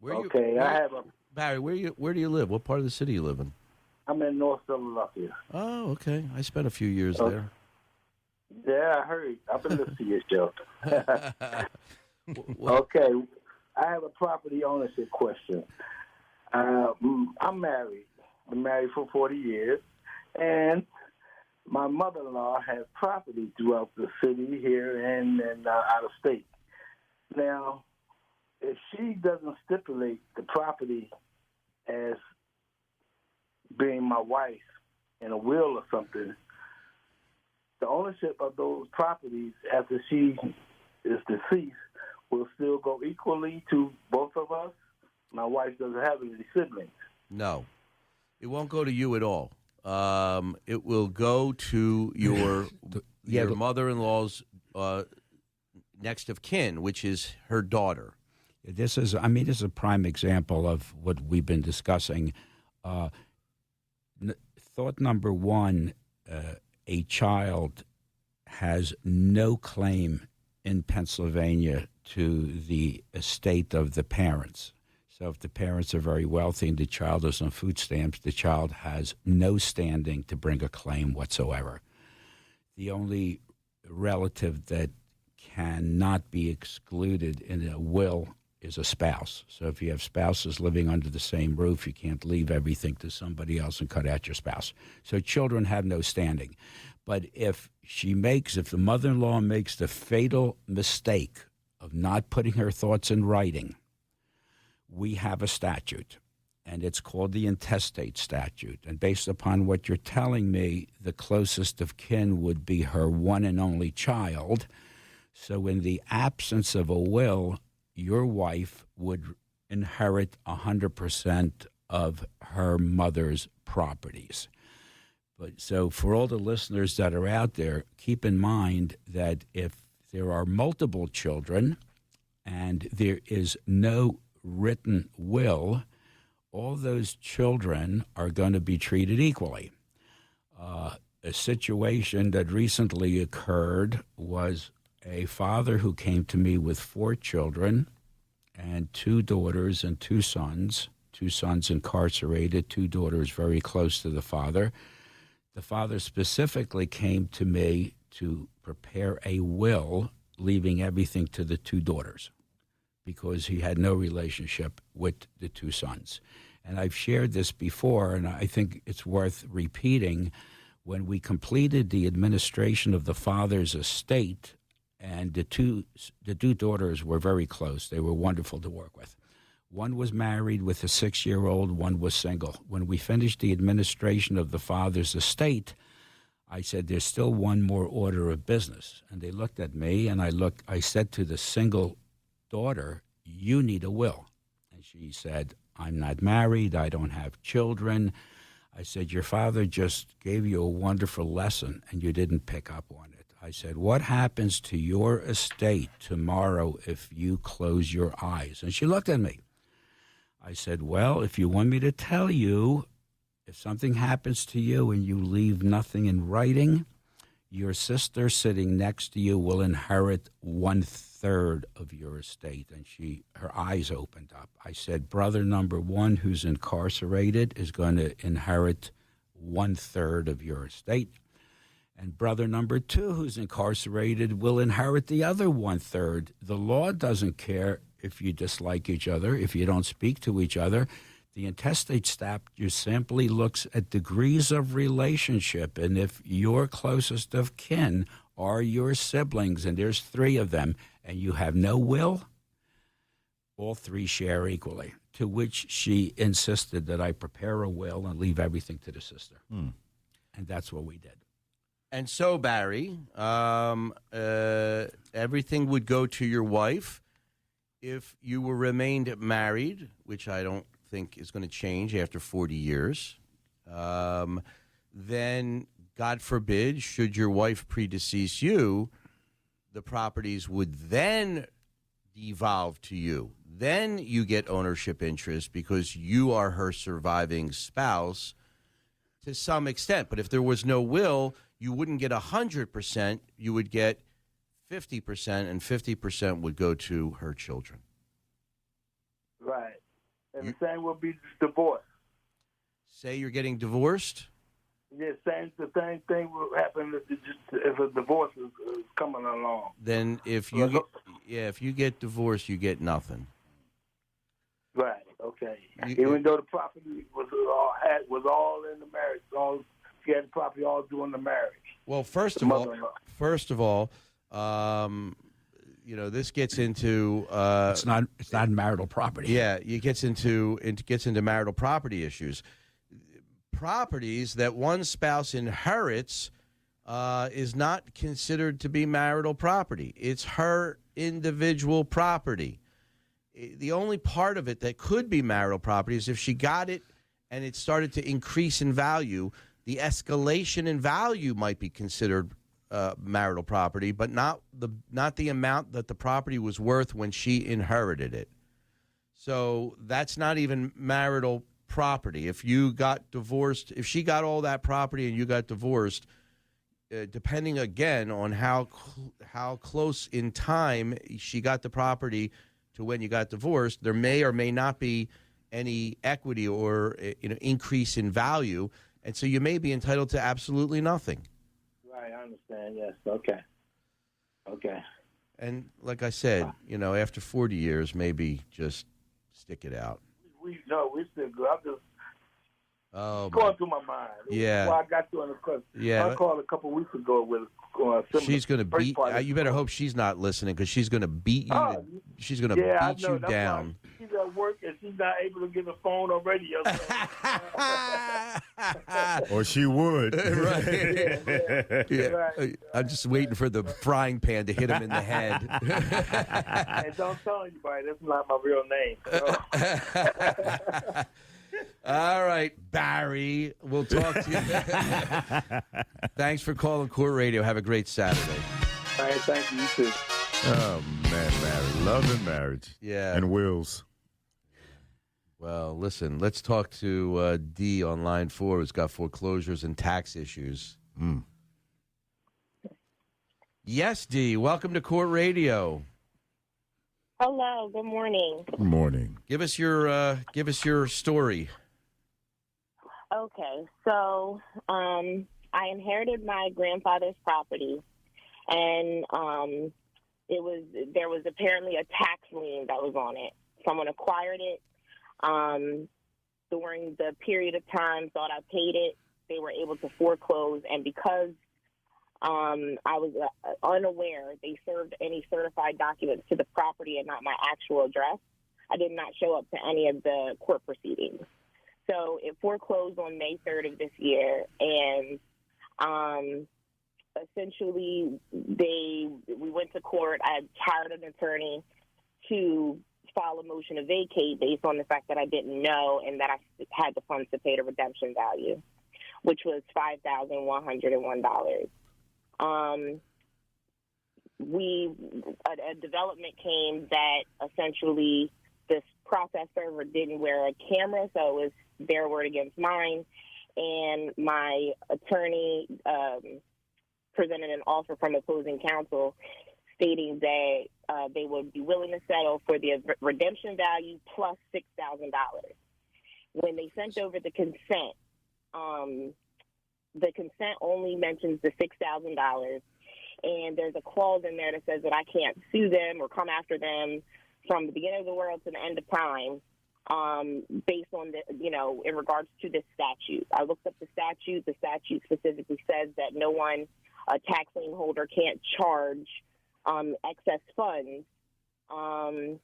Where you- okay, where- I have a. Barry, where you where do you live? What part of the city you live in? I'm in North Philadelphia. Oh, okay. I spent a few years Oh. there. Yeah, I heard. I've been listening to your show. Okay, I have a property ownership question. Uh, mm, I'm married. Been married for 40 years, and my mother-in-law has property throughout the city here and, and uh, out of state. Now, if she doesn't stipulate the property as being my wife in a will or something, the ownership of those properties after she is deceased will still go equally to both of us. My wife doesn't have any siblings. no, it won't go to you at all. Um, it will go to your yeah, your the- mother-in-law's uh, next of kin, which is her daughter. This is, I mean, this is a prime example of what we've been discussing. Uh, n- thought number one uh, a child has no claim in Pennsylvania to the estate of the parents. So if the parents are very wealthy and the child is on food stamps, the child has no standing to bring a claim whatsoever. The only relative that cannot be excluded in a will is a spouse. So if you have spouses living under the same roof, you can't leave everything to somebody else and cut out your spouse. So children have no standing. But if she makes, if the mother in law makes the fatal mistake of not putting her thoughts in writing, we have a statute, and it's called the intestate statute. And based upon what you're telling me, the closest of kin would be her one and only child. So, in the absence of a will, your wife would inherit 100% of her mother's properties. But so, for all the listeners that are out there, keep in mind that if there are multiple children and there is no written will, all those children are going to be treated equally. Uh, a situation that recently occurred was a father who came to me with four children and two daughters and two sons, two sons incarcerated, two daughters very close to the father. The father specifically came to me to prepare a will, leaving everything to the two daughters because he had no relationship with the two sons. And I've shared this before, and I think it's worth repeating. When we completed the administration of the father's estate, and the two the two daughters were very close. They were wonderful to work with. One was married with a six year old. One was single. When we finished the administration of the father's estate, I said, "There's still one more order of business." And they looked at me, and I look. I said to the single daughter, "You need a will." And she said, "I'm not married. I don't have children." I said, Your father just gave you a wonderful lesson and you didn't pick up on it. I said, What happens to your estate tomorrow if you close your eyes? And she looked at me. I said, Well, if you want me to tell you, if something happens to you and you leave nothing in writing, your sister sitting next to you will inherit one third of your estate. And she, her eyes opened up. I said, Brother number one, who's incarcerated, is going to inherit one third of your estate. And brother number two, who's incarcerated, will inherit the other one third. The law doesn't care if you dislike each other, if you don't speak to each other. The intestate statute simply looks at degrees of relationship. And if your closest of kin are your siblings, and there's three of them, and you have no will, all three share equally. To which she insisted that I prepare a will and leave everything to the sister. Hmm. And that's what we did. And so, Barry, um, uh, everything would go to your wife if you were remained married, which I don't think is going to change after 40 years. Um, then, God forbid, should your wife predecease you, the properties would then devolve to you. Then you get ownership interest because you are her surviving spouse to some extent. But if there was no will, you wouldn't get 100%, you would get 50%, and 50% would go to her children. Right. And the same will be divorce. Say you're getting divorced. Yeah, same the same thing will happen if, just, if a divorce is, is coming along. Then if you get, yeah, if you get divorced, you get nothing. Right. Okay. You- Even though the property was all had was all in the marriage, all she had the property all during the marriage. Well, first The of all, first of all, um, you know, this gets into uh, It's not it's not marital property. Yeah, it gets into it gets into marital property issues. Properties that one spouse inherits uh, is not considered to be marital property. It's her individual property. The only part of it that could be marital property is if she got it and it started to increase in value. The escalation in value might be considered uh, marital property, but not the not the amount that the property was worth when she inherited it. So that's not even marital property. If you got divorced, if she got all that property and you got divorced, uh, depending again on how cl- how close in time she got the property to when you got divorced, there may or may not be any equity or uh, you know increase in value, and so you may be entitled to absolutely nothing. Right. I understand. Yes. Okay. Okay. And like I said, you know, after forty years, maybe just stick it out. We no, we still good. I'm just Oh, it's going through my mind. Yeah. Well, I got you on the cause Yeah. I called a couple weeks ago with uh, similar she's going to beat. part Uh, you better hope she's not listening because she's going to beat you. Oh, to- she's going to yeah, beat you That's down. She's at work and she's not able to get a phone or radio. Or she would. right. Yeah. Right. Uh, I'm just waiting for the frying pan to hit him in the head. and don't tell anybody that's not my real name. All right, Barry. We'll talk to you. Thanks for calling Court Radio. Have a great Saturday. All right, thank you. You too. Oh man, marriage, love and marriage, Yeah. and wills. Well, listen, let's talk to uh, D on line four, who's got foreclosures and tax issues. Mm. Yes, D. Welcome to Court Radio. Hello, good morning. Good morning. Give us your uh, give us your story. Okay, so um, I inherited my grandfather's property, and um, it was there was apparently a tax lien that was on it. Someone acquired it um, during the period of time, thought I paid it. They were able to foreclose, and because Um, I was uh, unaware they served any certified documents to the property and not my actual address. I did not show up to any of the court proceedings. So it foreclosed on May 3rd of this year, and um, essentially they we went to court. I hired an attorney to file a motion to vacate based on the fact that I didn't know and that I had the funds to pay the redemption value, which was five thousand one hundred and one dollars. Um, we a, a development came that essentially this process server didn't wear a camera, so it was their word against mine. And my attorney um, presented an offer from opposing counsel stating that uh, they would be willing to settle for the redemption value plus $6,000. When they sent over the consent, um, the consent only mentions the $6,000. And there's a clause in there that says that I can't sue them or come after them from the beginning of the world to the end of time um, based on the, you know, in regards to this statute. I looked up the statute. The statute specifically says that no one, a tax lien holder, can't charge um, excess funds um,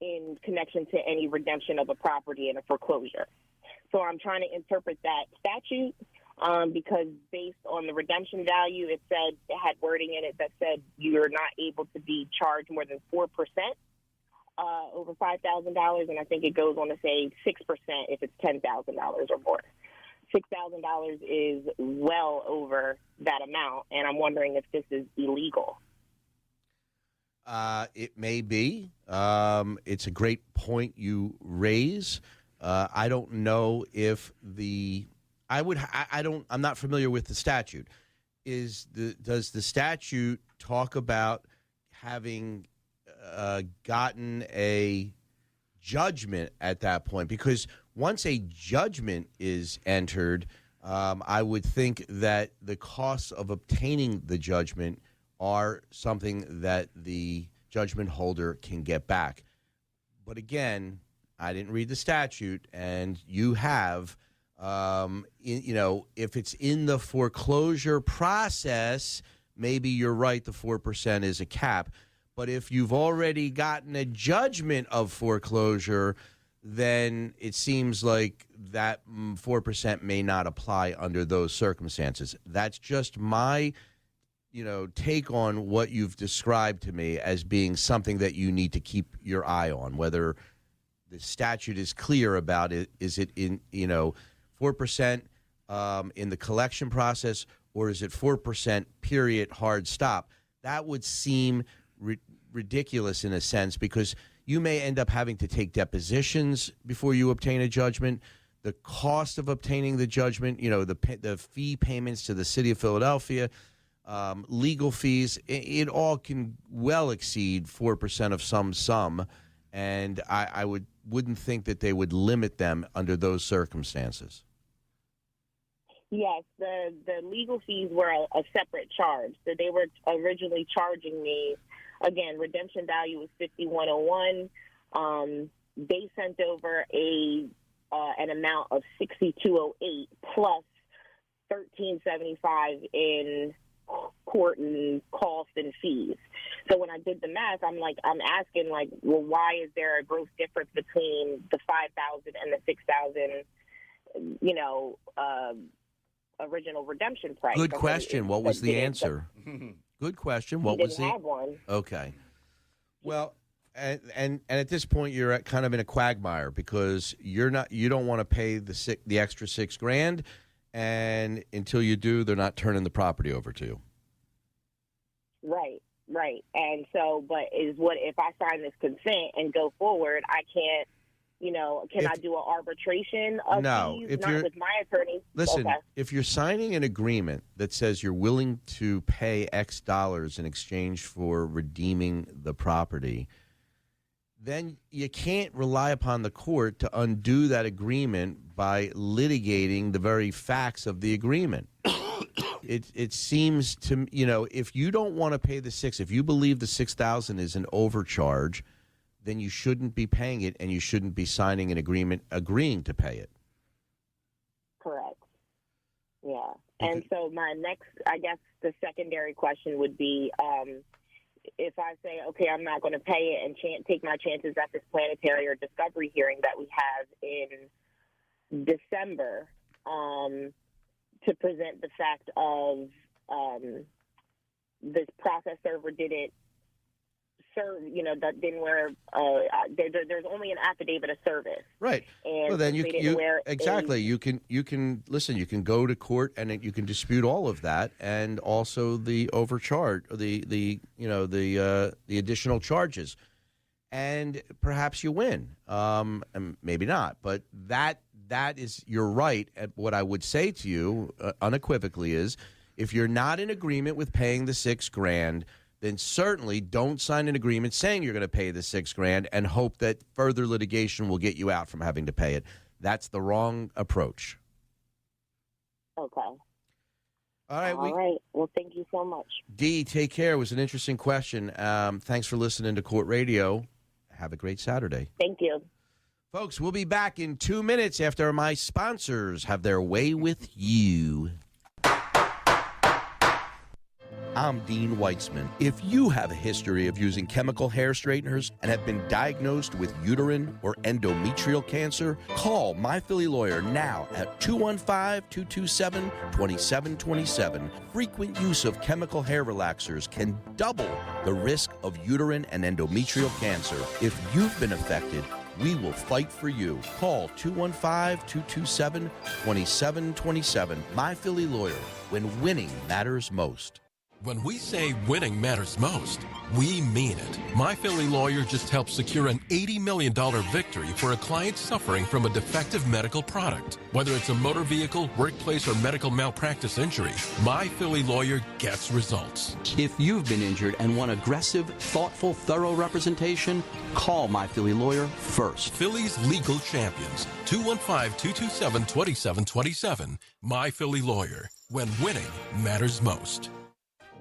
in connection to any redemption of a property in a foreclosure. So I'm trying to interpret that statute um, because based on the redemption value, it said it had wording in it that said you're not able to be charged more than four percent uh, over five thousand dollars, and I think it goes on to say six percent if it's ten thousand dollars or more. Six thousand dollars is well over that amount, and I'm wondering if this is illegal. Uh, it may be. Um, it's a great point you raise. Uh, I don't know if the I would I, I, don't I'm not familiar with the statute. Is the does the statute talk about having uh, gotten a judgment at that point because once a judgment is entered, um, I would think that the costs of obtaining the judgment are something that the judgment holder can get back. But again, I didn't read the statute, and you have. Um, in, you know, if it's in the foreclosure process, maybe you're right. The four percent is a cap. But if you've already gotten a judgment of foreclosure, then it seems like that 4% mm, may not apply under those circumstances. That's just my you know take on what you've described to me as being something that you need to keep your eye on whether the statute is clear about it is it in you know 4% um, in the collection process or is it 4% period hard stop that would seem re- ridiculous in a sense because you may end up having to take depositions before you obtain a judgment. The cost of obtaining the judgment, you know, the the fee payments to the city of Philadelphia, um, legal fees, it, it, all can well exceed four percent of some sum, and I, I would wouldn't think that they would limit them under those circumstances. Yes, the the legal fees were a, a, separate charge. So they were originally charging me Again, redemption value was 5101. Um, they sent over a uh, an amount of 6208 plus 1375 in court and cost and fees. So when I did the math, I'm like, I'm asking like, well, why is there a gross difference between the 5,000 and the 6,000, you know, uh, original redemption price? Good question. What was the answer? Good question. What was the? Have one. Okay. Well, and, and and at this point you're at kind of in a quagmire because you're not you don't want to pay the six, the extra six grand, and until you do, they're not turning the property over to you. Right, right, and so, but is what if I sign this consent and go forward? I can't you know, can if, I do an arbitration of no, these? If Not you're, with my attorney. Listen, okay. if you're signing an agreement that says you're willing to pay X dollars in exchange for redeeming the property, then you can't rely upon the court to undo that agreement by litigating the very facts of the agreement. it it seems to you know if you don't want to pay the six, if you believe the six thousand is an overcharge then you shouldn't be paying it and you shouldn't be signing an agreement agreeing to pay it. Correct. Yeah. And so my next, I guess the secondary question would be um, if I say, okay, I'm not going to pay it and chan- take my chances at this planetary or discovery hearing that we have in December um, to present the fact of um, this process server didn't you know, that didn't wear, uh, there, there- there's only an affidavit of service. Right. And well, then you, you wear a- exactly you can you can listen. You can go to court and it- you can dispute all of that, and also the overcharge, the the you know the uh, the additional charges, and perhaps you win. Um, and maybe not, but that that is you're right. And what I would say to you uh, unequivocally is, if you're not in agreement with paying the six grand. Then certainly don't sign an agreement saying you're going to pay the six grand and hope that further litigation will get you out from having to pay it. That's the wrong approach. Okay. All right, All right. Well, thank you so much. D, take care. It was an interesting question. Um, thanks for listening to Court Radio. Have a great Saturday. Thank you. Folks, we'll be back in two minutes after my sponsors have their way with you. I'm Dean Weitzman. If you have a history of using chemical hair straighteners and have been diagnosed with uterine or endometrial cancer, call My Philly Lawyer now at 215 227 2727. Frequent use of chemical hair relaxers can double the risk of uterine and endometrial cancer. If you've been affected, we will fight for you. Call 215 227 2727. My Philly Lawyer, when winning matters most. When we say winning matters most, we mean it. My Philly lawyer just helped secure an $80 million victory for a client suffering from a defective medical product. Whether it's a motor vehicle, workplace, or medical malpractice injury, My Philly lawyer gets results. If you've been injured and want aggressive, thoughtful, thorough representation, call My Philly Lawyer first. Philly's legal champions. 215-227-2727. My Philly lawyer. When winning matters most.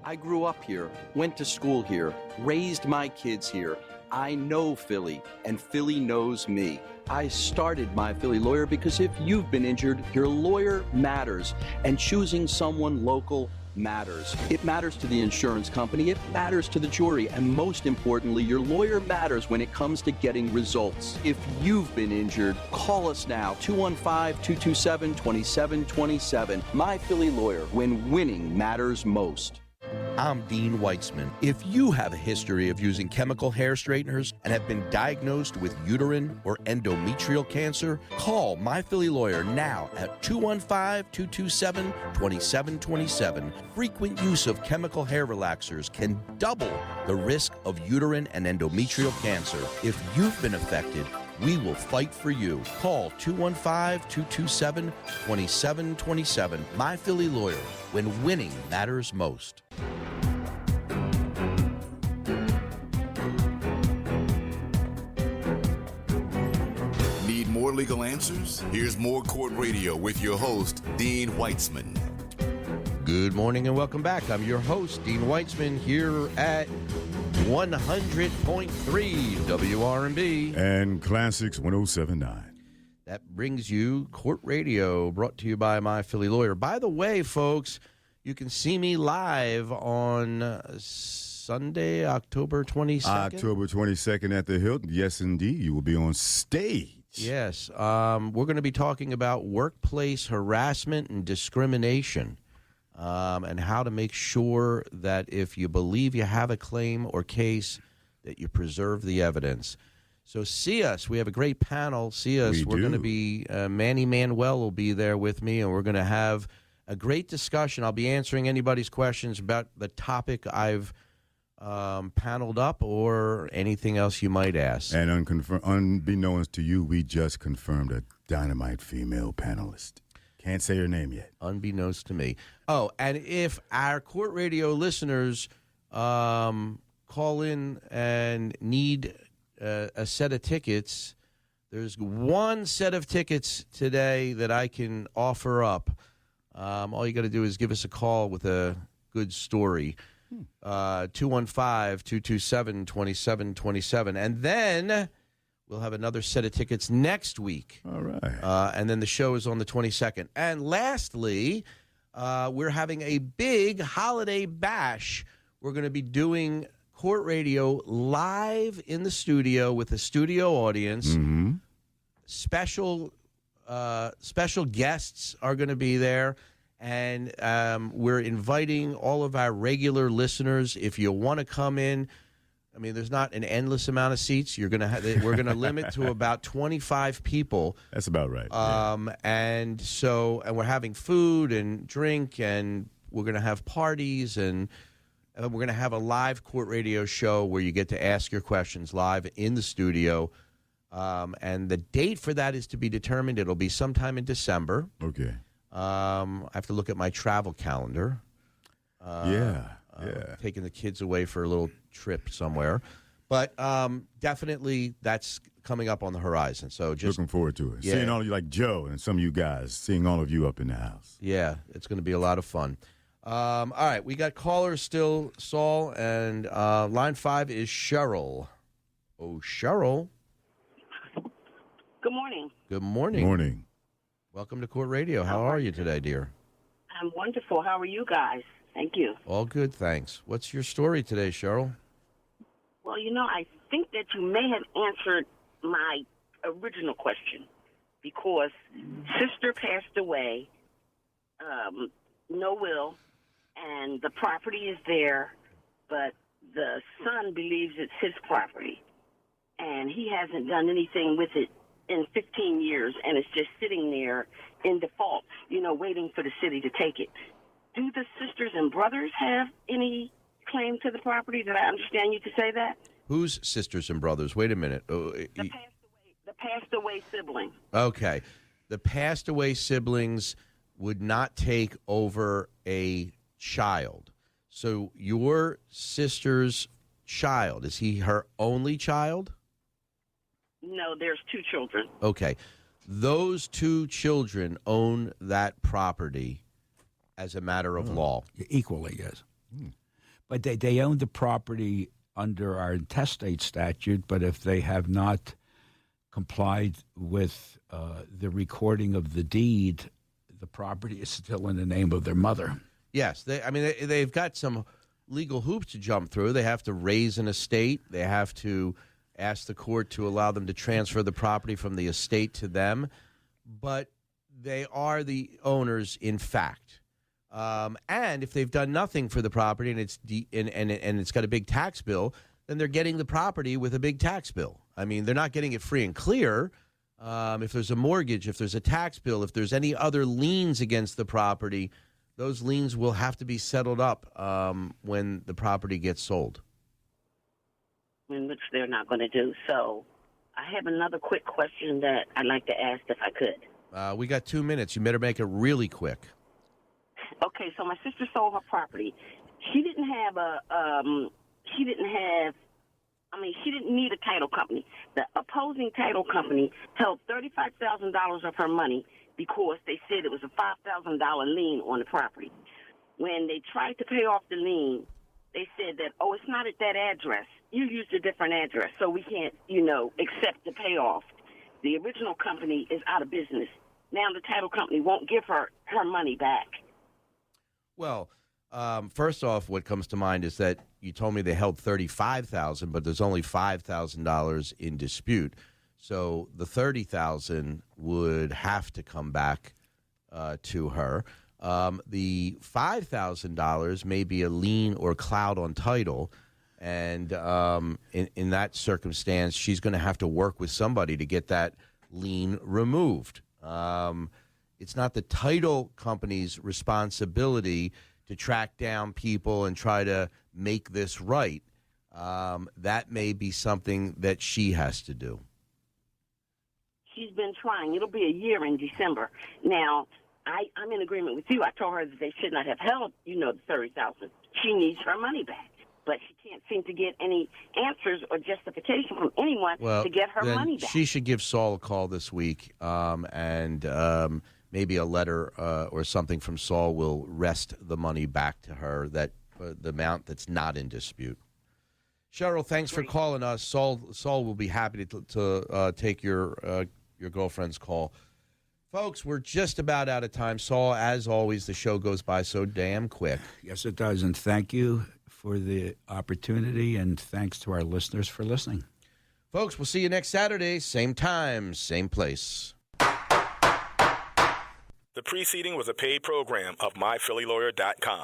I grew up here, went to school here, raised my kids here. I know Philly, and Philly knows me. I started my Philly lawyer because if you've been injured, your lawyer matters, and choosing someone local matters. It matters to the insurance company, it matters to the jury, and most importantly, your lawyer matters when it comes to getting results. If you've been injured, call us now 215 227 2727. My Philly lawyer, when winning matters most. I'm Dean Weitzman. If you have a history of using chemical hair straighteners and have been diagnosed with uterine or endometrial cancer, call My Philly Lawyer now at 215 227 2727. Frequent use of chemical hair relaxers can double the risk of uterine and endometrial cancer. If you've been affected, we will fight for you. Call 215 227 2727. My Philly Lawyer, when winning matters most. Need more legal answers? Here's more Court Radio with your host, Dean Weitzman. Good morning and welcome back. I'm your host, Dean Weitzman, here at 100.3 WRB. And Classics 1079. That brings you Court Radio, brought to you by my Philly lawyer. By the way, folks, you can see me live on uh, Sunday, October 22nd. October 22nd at the Hilton. Yes, indeed. You will be on stage. Yes. Um, we're going to be talking about workplace harassment and discrimination um, and how to make sure that if you believe you have a claim or case, that you preserve the evidence. So see us. We have a great panel. See us. We are going to be, uh, Manny Manuel will be there with me, and we're going to have a great discussion. I'll be answering anybody's questions about the topic I've um, paneled up or anything else you might ask. And unconfirmed, unbeknownst to you, we just confirmed a dynamite female panelist. Can't say her name yet. unbeknownst to me. Oh, and if our court radio listeners um, call in and need uh, a set of tickets, there's one set of tickets today that I can offer up. Um, all you got to do is give us a call with a good story. Uh, 215 227 2727. And then we'll have another set of tickets next week. All right. Uh, and then the show is on the 22nd. And lastly, uh, we're having a big holiday bash. We're going to be doing court radio live in the studio with a studio audience. Mm-hmm. Special uh, special guests are going to be there. And um, we're inviting all of our regular listeners. If you want to come in, I mean, there's not an endless amount of seats. You're gonna have, we're gonna limit to about 25 people. That's about right. Um, and so, and we're having food and drink, and we're gonna have parties, and uh, we're gonna have a live court radio show where you get to ask your questions live in the studio. Um, and the date for that is to be determined. It'll be sometime in December. Okay. Um, I have to look at my travel calendar. Uh, yeah. Uh, Yeah. taking the kids away for a little trip somewhere. But um, definitely that's coming up on the horizon. So just Looking forward to it. Yeah. Seeing all of you like Joe and some of you guys, seeing all of you up in the house. yeah, it's going to be a lot of fun. Um, all right, we got callers still, Saul, and uh, line five is Cheryl. Oh, Cheryl. Good morning. Good morning. Morning. Welcome to Court Radio. How are you today, dear? I'm wonderful. How are you guys? Thank you. All good, thanks. What's your story today, Cheryl? Well, you know, I think that you may have answered my original question because sister passed away, um, no will, and the property is there, but the son believes it's his property, and he hasn't done anything with it in 15 years, and it's just sitting there in default, you know, waiting for the city to take it. Do the sisters and brothers have any claim to the property? Did I understand you to say that? Whose sisters and brothers? Wait a minute. Oh, The passed away, the passed away sibling. Okay. The passed away siblings would not take over a child. So your sister's child, is he her only child? No, there's two children. Okay. Those two children own that property as a matter of law. Equally, yes. But they, they own the property under our intestate statute, but if they have not complied with uh, the recording of the deed, the property is still in the name of their mother. Yes, they. I mean, they, they've got some legal hoops to jump through. They have to raise an estate. They have to ask the court to allow them to transfer the property from the estate to them. But they are the owners, in fact. Um, and if they've done nothing for the property and it's de- and, and and it's got a big tax bill, then they're getting the property with a big tax bill. I mean, they're not getting it free and clear. Um, if there's a mortgage, if there's a tax bill, if there's any other liens against the property, those liens will have to be settled up um, when the property gets sold. in which they're not going to do. So I have another quick question that I'd like to ask if I could. Uh, we got two minutes. You better make it really quick. Okay, so my sister sold her property. She didn't have a um she didn't have I mean, she didn't need a title company. The opposing title company held thirty-five thousand dollars of her money because they said it was a five thousand dollar lien on the property. When they tried to pay off the lien, they said that oh, it's not at that address. You used a different address, so we can't, you know, accept the payoff. The original company is out of business. Now the title company won't give her her money back. Well, um, first off, what comes to mind is that you told me they held thirty-five thousand, but there's only five thousand dollars in dispute. So the thirty thousand would have to come back uh, to her. Um, the five thousand dollars may be a lien or cloud on title, and um, in in that circumstance, she's going to have to work with somebody to get that lien removed. Um, it's not the title company's responsibility to track down people and try to make this right. Um, that may be something that she has to do. She's been trying. It'll be a year in December. Now, I, I'm in agreement with you. I told her that they should not have held, you know, the thirty thousand. She needs her money back, but she can't seem to get any answers or justification from anyone Well, to get her money back. she should give Saul a call this week, um, and um, maybe a letter uh, or something from Saul will rest the money back to her that uh, the amount that's not in dispute. Cheryl, thanks for calling us. Saul, Saul will be happy to, to uh, take your uh, your girlfriend's call. Folks, we're just about out of time. Saul, as always, the show goes by so damn quick. Yes, it does. And thank you for the opportunity, and thanks to our listeners for listening. Folks, we'll see you next Saturday, same time, same place. The preceding was a paid program of myphillylawyer.com.